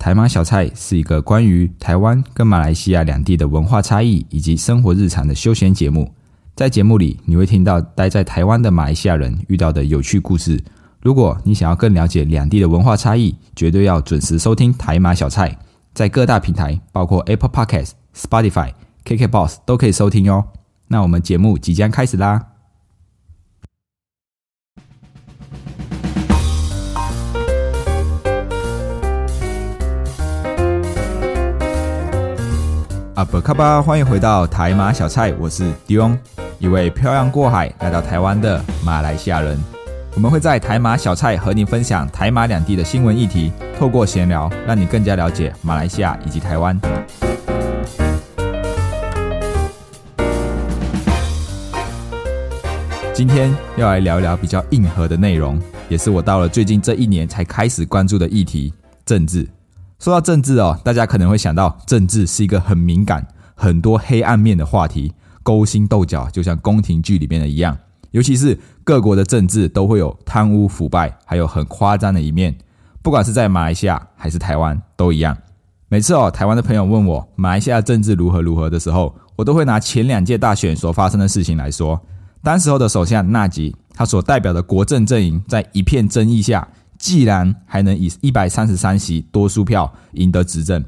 台马小菜是一个关于台湾跟马来西亚两地的文化差异以及生活日常的休闲节目。在节目里，你会听到待在台湾的马来西亚人遇到的有趣故事。如果你想要更了解两地的文化差异，绝对要准时收听台马小菜，在各大平台，包括 Apple Podcast、Spotify、KKBox 都可以收听哟。那我们节目即将开始啦！阿伯卡巴，欢迎回到台马小菜，我是 Dion，一位漂洋过海来到台湾的马来西亚人。我们会在台马小菜和您分享台马两地的新闻议题，透过闲聊，让你更加了解马来西亚以及台湾。今天要来聊一聊比较硬核的内容，也是我到了最近这一年才开始关注的议题——政治。说到政治哦，大家可能会想到政治是一个很敏感、很多黑暗面的话题，勾心斗角，就像宫廷剧里面的一样。尤其是各国的政治都会有贪污腐败，还有很夸张的一面。不管是在马来西亚还是台湾都一样。每次哦，台湾的朋友问我马来西亚政治如何如何的时候，我都会拿前两届大选所发生的事情来说。当时候的首相纳吉，他所代表的国政阵营，在一片争议下。既然还能以一百三十三席多数票赢得执政，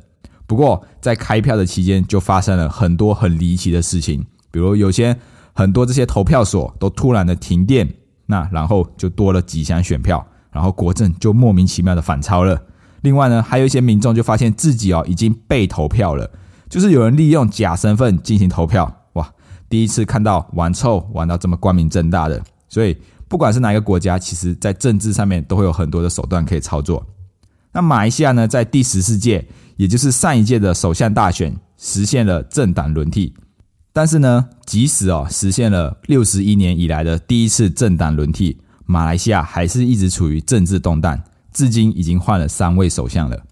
不过在开票的期间就发生了很多很离奇的事情，比如有些很多这些投票所都突然的停电，那然后就多了几箱选票，然后国政就莫名其妙的反超了。另外呢，还有一些民众就发现自己哦已经被投票了，就是有人利用假身份进行投票，哇，第一次看到玩臭玩到这么光明正大的，所以。不管是哪一个国家，其实在政治上面都会有很多的手段可以操作。那马来西亚呢，在第十四届，也就是上一届的首相大选，实现了政党轮替。但是呢，即使哦实现了六十一年以来的第一次政党轮替，马来西亚还是一直处于政治动荡，至今已经换了三位首相了。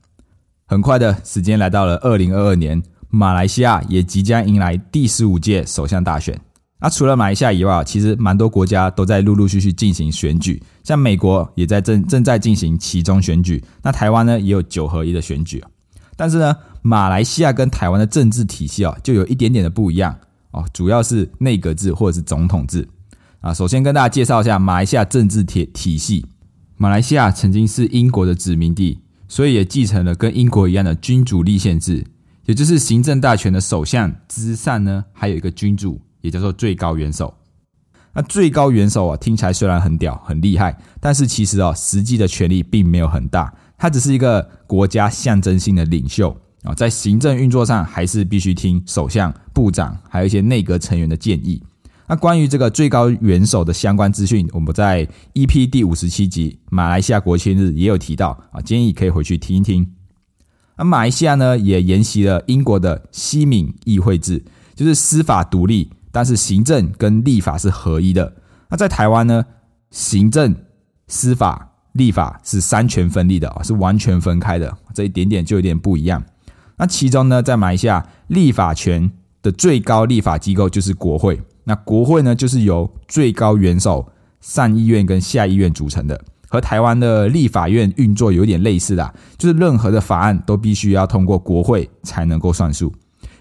很快的时间来到了二零二二年，马来西亚也即将迎来第十五届首相大选。那除了马来西亚以外，其实蛮多国家都在陆陆续续进行选举，像美国也在正正在进行其中选举。那台湾呢，也有九合一的选举。但是呢，马来西亚跟台湾的政治体系啊，就有一点点的不一样哦，主要是内阁制或者是总统制啊。首先跟大家介绍一下马来西亚政治体体系。马来西亚曾经是英国的殖民地，所以也继承了跟英国一样的君主立宪制，也就是行政大权的首相之上呢，还有一个君主。也叫做最高元首。那最高元首啊，听起来虽然很屌、很厉害，但是其实啊，实际的权力并没有很大。他只是一个国家象征性的领袖啊，在行政运作上还是必须听首相、部长，还有一些内阁成员的建议。那关于这个最高元首的相关资讯，我们在 EP 第五十七集马来西亚国庆日也有提到啊，建议可以回去听一听。那马来西亚呢，也沿袭了英国的西敏议会制，就是司法独立。但是行政跟立法是合一的。那在台湾呢，行政、司法、立法是三权分立的啊，是完全分开的。这一点点就有点不一样。那其中呢，在马来西亚，立法权的最高立法机构就是国会。那国会呢，就是由最高元首、上议院跟下议院组成的，和台湾的立法院运作有点类似的，就是任何的法案都必须要通过国会才能够算数。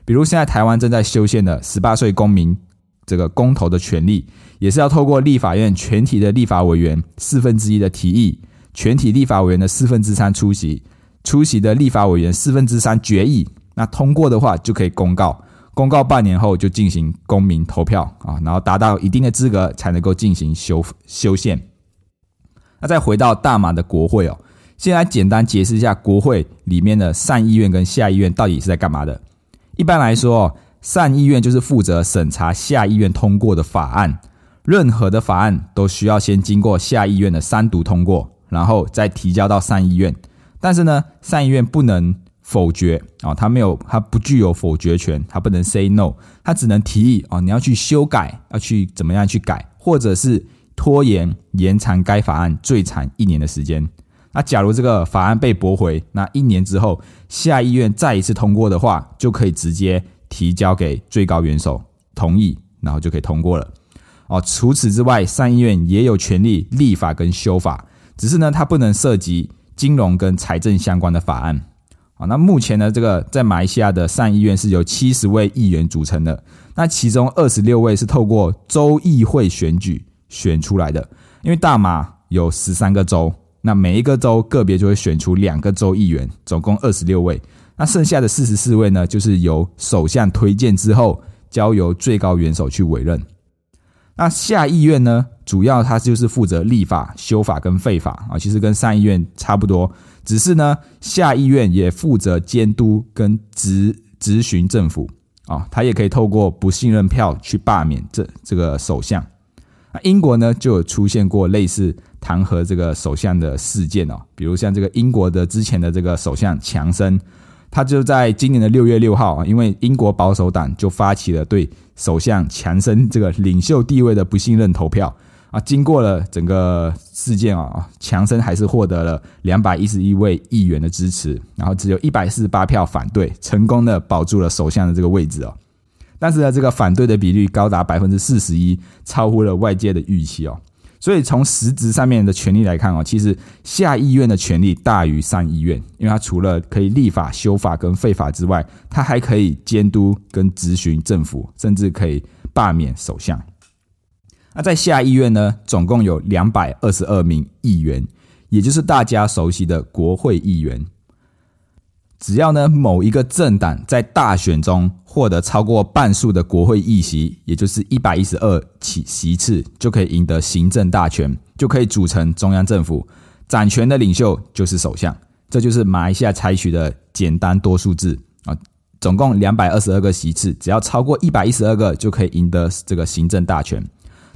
比如现在台湾正在修宪的十八岁公民这个公投的权利，也是要透过立法院全体的立法委员四分之一的提议，全体立法委员的四分之三出席，出席的立法委员四分之三决议，那通过的话就可以公告，公告半年后就进行公民投票啊，然后达到一定的资格才能够进行修修宪。那再回到大马的国会哦，先来简单解释一下国会里面的上议院跟下议院到底是在干嘛的。一般来说，上议院就是负责审查下议院通过的法案，任何的法案都需要先经过下议院的三读通过，然后再提交到上议院。但是呢，上议院不能否决啊，他没有，他不具有否决权，他不能 say no，他只能提议啊，你要去修改，要去怎么样去改，或者是拖延延长该法案最长一年的时间。那假如这个法案被驳回，那一年之后下议院再一次通过的话，就可以直接提交给最高元首同意，然后就可以通过了。哦，除此之外，上议院也有权利立法跟修法，只是呢，它不能涉及金融跟财政相关的法案。啊。那目前呢，这个在马来西亚的上议院是由七十位议员组成的，那其中二十六位是透过州议会选举选出来的。因为大马有十三个州，那每一个州个别就会选出两个州议员，总共二十六位。那剩下的四十四位呢，就是由首相推荐之后，交由最高元首去委任。那下议院呢，主要它就是负责立法、修法跟废法啊，其实跟上议院差不多，只是呢，下议院也负责监督跟执执行政府啊，它也可以透过不信任票去罢免这这个首相。那英国呢，就有出现过类似弹劾这个首相的事件哦，比如像这个英国的之前的这个首相强森。他就在今年的六月六号啊，因为英国保守党就发起了对首相强森这个领袖地位的不信任投票啊。经过了整个事件啊，强森还是获得了两百一十一位议员的支持，然后只有一百四十八票反对，成功的保住了首相的这个位置哦。但是呢，这个反对的比率高达百分之四十一，超乎了外界的预期哦。所以从实质上面的权利来看哦，其实下议院的权力大于上议院，因为它除了可以立法、修法跟废法之外，它还可以监督跟执行政府，甚至可以罢免首相。那在下议院呢，总共有两百二十二名议员，也就是大家熟悉的国会议员。只要呢某一个政党在大选中获得超过半数的国会议席，也就是一百一十二起席次，就可以赢得行政大权，就可以组成中央政府，掌权的领袖就是首相。这就是马来西亚采取的简单多数制啊，总共两百二十二个席次，只要超过一百一十二个，就可以赢得这个行政大权。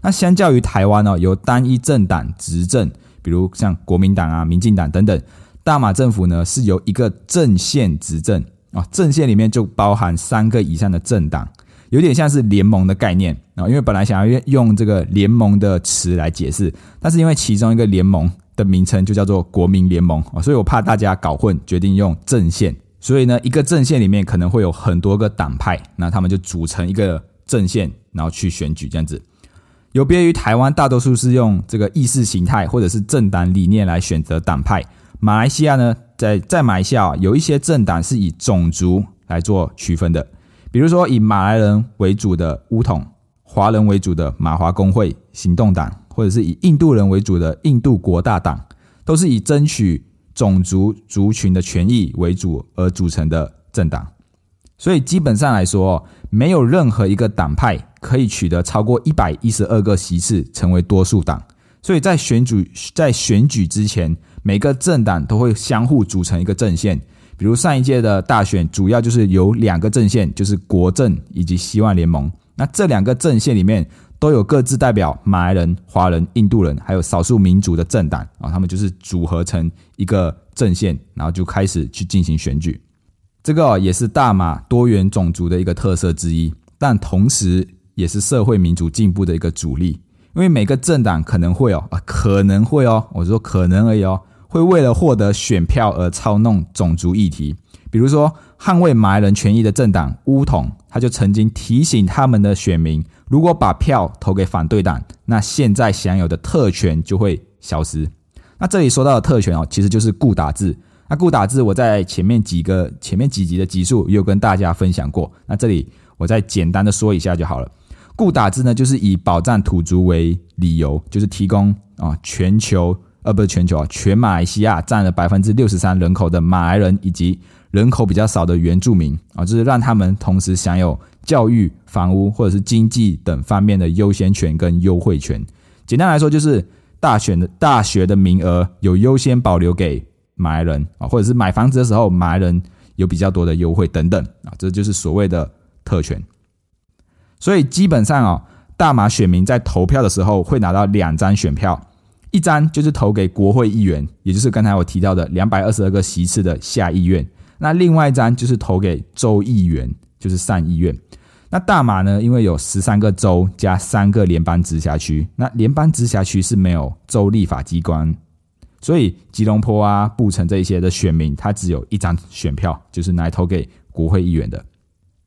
那相较于台湾呢，由单一政党执政，比如像国民党啊、民进党等等。大马政府呢是由一个阵线执政啊，阵线里面就包含三个以上的政党，有点像是联盟的概念啊。因为本来想要用这个联盟的词来解释，但是因为其中一个联盟的名称就叫做国民联盟啊，所以我怕大家搞混，决定用阵线。所以呢，一个阵线里面可能会有很多个党派，那他们就组成一个阵线，然后去选举这样子。有别于台湾，大多数是用这个意识形态或者是政党理念来选择党派。马来西亚呢，在在马来西亚有一些政党是以种族来做区分的，比如说以马来人为主的乌统，华人为主的马华工会行动党，或者是以印度人为主的印度国大党，都是以争取种族族群的权益为主而组成的政党。所以基本上来说，没有任何一个党派可以取得超过一百一十二个席次成为多数党。所以在选举在选举之前。每个政党都会相互组成一个阵线，比如上一届的大选，主要就是有两个阵线，就是国政以及希望联盟。那这两个阵线里面都有各自代表马来人、华人、印度人，还有少数民族的政党啊，他们就是组合成一个阵线，然后就开始去进行选举。这个也是大马多元种族的一个特色之一，但同时也是社会民主进步的一个主力，因为每个政党可能会哦啊，可能会哦，我说可能而已哦。会为了获得选票而操弄种族议题，比如说捍卫马来人权益的政党乌统，他就曾经提醒他们的选民，如果把票投给反对党，那现在享有的特权就会消失。那这里说到的特权哦，其实就是固打制。那固打制我在前面几个前面几集的集数也有跟大家分享过，那这里我再简单的说一下就好了。固打制呢，就是以保障土族为理由，就是提供啊全球。呃，不是全球啊，全马来西亚占了百分之六十三人口的马来人，以及人口比较少的原住民啊，就是让他们同时享有教育、房屋或者是经济等方面的优先权跟优惠权。简单来说，就是大选的大学的名额有优先保留给马来人啊，或者是买房子的时候马来人有比较多的优惠等等啊，这就是所谓的特权。所以基本上啊，大马选民在投票的时候会拿到两张选票。一张就是投给国会议员，也就是刚才我提到的两百二十二个席次的下议院。那另外一张就是投给州议员，就是上议院。那大马呢，因为有十三个州加三个联邦直辖区，那联邦直辖区是没有州立法机关，所以吉隆坡啊、布城这一些的选民，他只有一张选票，就是来投给国会议员的。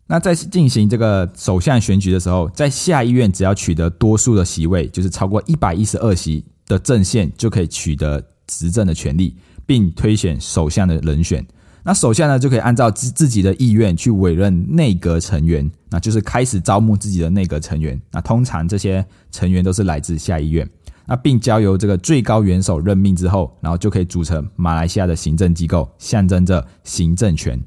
那在进行这个首相选举的时候，在下议院只要取得多数的席位，就是超过一百一十二席。的阵线就可以取得执政的权利，并推选首相的人选。那首相呢就可以按照自自己的意愿去委任内阁成员，那就是开始招募自己的内阁成员。那通常这些成员都是来自下议院，那并交由这个最高元首任命之后，然后就可以组成马来西亚的行政机构，象征着行政权。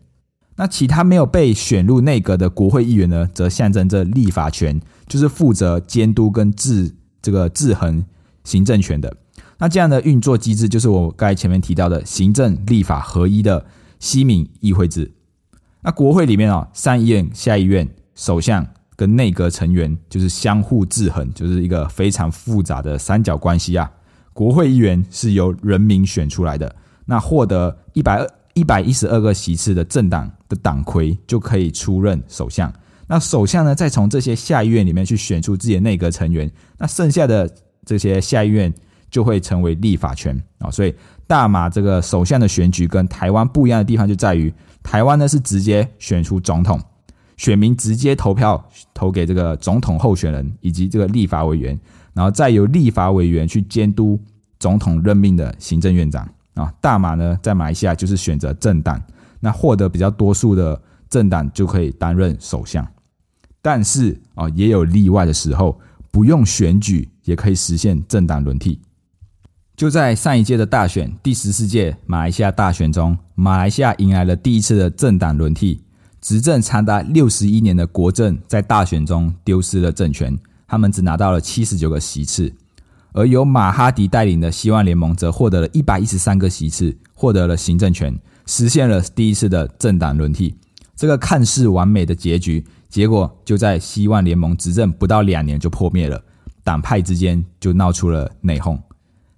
那其他没有被选入内阁的国会议员呢，则象征着立法权，就是负责监督跟制这个制衡行政权的。那这样的运作机制，就是我刚才前面提到的行政立法合一的西敏议会制。那国会里面啊，上议院、下议院、首相跟内阁成员就是相互制衡，就是一个非常复杂的三角关系啊。国会议员是由人民选出来的，那获得一百二。一百一十二个席次的政党的党魁就可以出任首相。那首相呢，再从这些下议院里面去选出自己的内阁成员。那剩下的这些下议院就会成为立法权啊。所以大马这个首相的选举跟台湾不一样的地方就在于，台湾呢是直接选出总统，选民直接投票投给这个总统候选人以及这个立法委员，然后再由立法委员去监督总统任命的行政院长。啊，大马呢，在马来西亚就是选择政党，那获得比较多数的政党就可以担任首相。但是啊，也有例外的时候，不用选举也可以实现政党轮替。就在上一届的大选，第十四届马来西亚大选中，马来西亚迎来了第一次的政党轮替。执政长达六十一年的国政在大选中丢失了政权，他们只拿到了七十九个席次。而由马哈迪带领的希望联盟则获得了一百一十三个席次，获得了行政权，实现了第一次的政党轮替。这个看似完美的结局，结果就在希望联盟执政不到两年就破灭了，党派之间就闹出了内讧。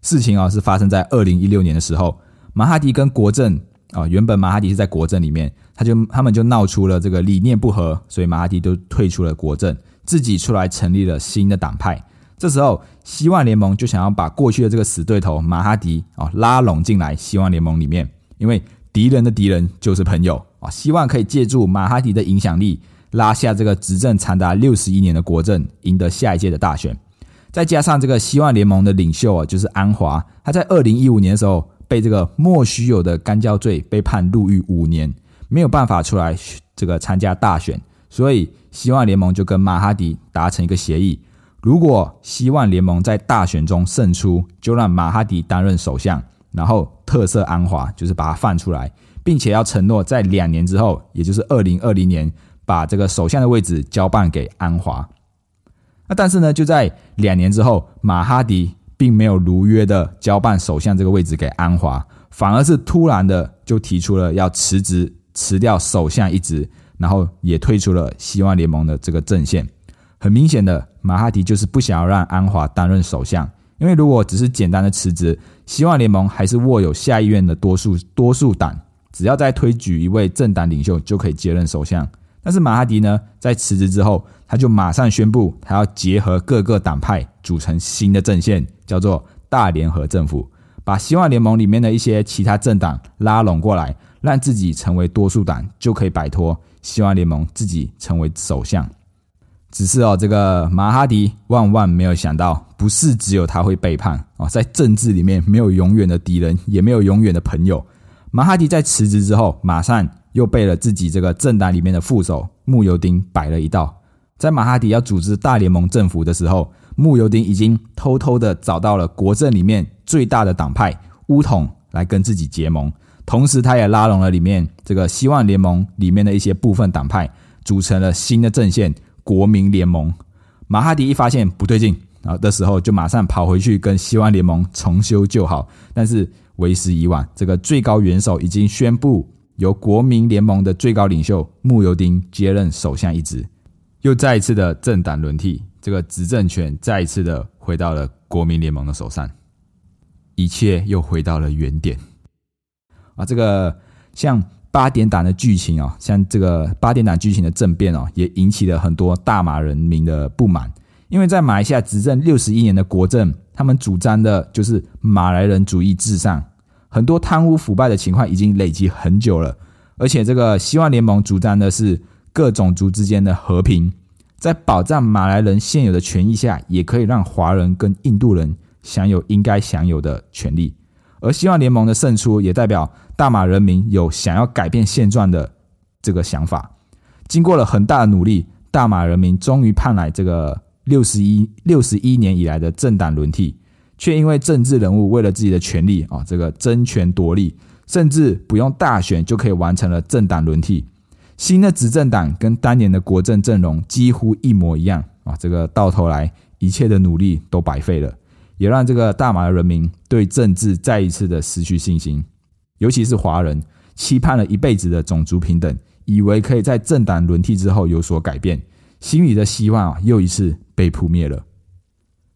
事情啊是发生在二零一六年的时候，马哈迪跟国政啊，原本马哈迪是在国政里面，他就他们就闹出了这个理念不合，所以马哈迪就退出了国政，自己出来成立了新的党派。这时候，希望联盟就想要把过去的这个死对头马哈迪啊拉拢进来希望联盟里面，因为敌人的敌人就是朋友啊，希望可以借助马哈迪的影响力拉下这个执政长达六十一年的国政，赢得下一届的大选。再加上这个希望联盟的领袖啊，就是安华，他在二零一五年的时候被这个莫须有的干教罪被判入狱五年，没有办法出来这个参加大选，所以希望联盟就跟马哈迪达成一个协议。如果希望联盟在大选中胜出，就让马哈迪担任首相，然后特色安华，就是把他放出来，并且要承诺在两年之后，也就是二零二零年，把这个首相的位置交办给安华。那但是呢，就在两年之后，马哈迪并没有如约的交办首相这个位置给安华，反而是突然的就提出了要辞职，辞掉首相一职，然后也退出了希望联盟的这个阵线。很明显的，马哈迪就是不想要让安华担任首相，因为如果只是简单的辞职，希望联盟还是握有下议院的多数多数党，只要再推举一位政党领袖就可以接任首相。但是马哈迪呢，在辞职之后，他就马上宣布他要结合各个党派组成新的阵线，叫做大联合政府，把希望联盟里面的一些其他政党拉拢过来，让自己成为多数党，就可以摆脱希望联盟自己成为首相。只是哦，这个马哈迪万万没有想到，不是只有他会背叛哦，在政治里面没有永远的敌人，也没有永远的朋友。马哈迪在辞职之后，马上又被了自己这个政党里面的副手穆尤丁摆了一道。在马哈迪要组织大联盟政府的时候，穆尤丁已经偷偷的找到了国政里面最大的党派乌统来跟自己结盟，同时他也拉拢了里面这个希望联盟里面的一些部分党派，组成了新的阵线。国民联盟，马哈迪一发现不对劲啊的时候，就马上跑回去跟希望联盟重修旧好。但是为时已晚，这个最高元首已经宣布由国民联盟的最高领袖穆尤丁接任首相一职，又再一次的政党轮替，这个执政权再一次的回到了国民联盟的手上，一切又回到了原点啊！这个像。八点档的剧情哦，像这个八点档剧情的政变哦，也引起了很多大马人民的不满。因为在马来西亚执政六十一年的国政，他们主张的就是马来人主义至上，很多贪污腐败的情况已经累积很久了。而且这个希望联盟主张的是各种族之间的和平，在保障马来人现有的权益下，也可以让华人跟印度人享有应该享有的权利。而希望联盟的胜出，也代表大马人民有想要改变现状的这个想法。经过了很大的努力，大马人民终于盼来这个六十一六十一年以来的政党轮替，却因为政治人物为了自己的权利啊，这个争权夺利，甚至不用大选就可以完成了政党轮替。新的执政党跟当年的国政阵容几乎一模一样啊，这个到头来一切的努力都白费了。也让这个大马的人民对政治再一次的失去信心，尤其是华人，期盼了一辈子的种族平等，以为可以在政党轮替之后有所改变，心里的希望啊，又一次被扑灭了。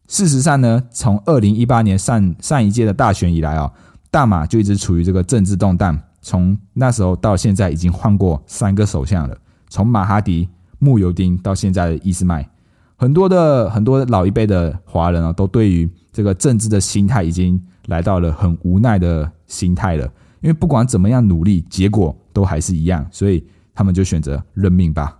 事实上呢，从二零一八年上上一届的大选以来啊，大马就一直处于这个政治动荡，从那时候到现在已经换过三个首相了，从马哈迪、穆尤丁到现在的伊斯麦。很多的很多老一辈的华人啊，都对于这个政治的心态已经来到了很无奈的心态了。因为不管怎么样努力，结果都还是一样，所以他们就选择认命吧。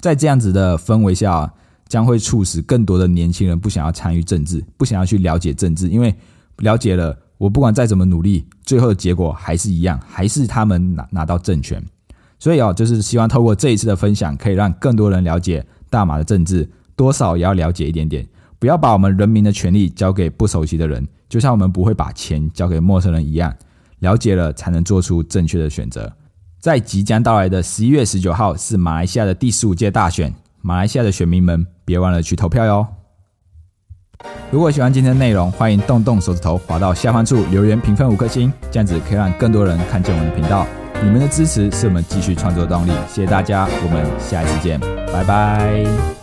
在这样子的氛围下，将会促使更多的年轻人不想要参与政治，不想要去了解政治，因为了解了，我不管再怎么努力，最后的结果还是一样，还是他们拿拿到政权。所以啊，就是希望透过这一次的分享，可以让更多人了解。大马的政治多少也要了解一点点，不要把我们人民的权利交给不熟悉的人，就像我们不会把钱交给陌生人一样。了解了才能做出正确的选择。在即将到来的十一月十九号是马来西亚的第十五届大选，马来西亚的选民们别忘了去投票哟。如果喜欢今天的内容，欢迎动动手指头滑到下方处留言评分五颗星，这样子可以让更多人看见我们的频道。你们的支持是我们继续创作的动力，谢谢大家，我们下一次见，拜拜。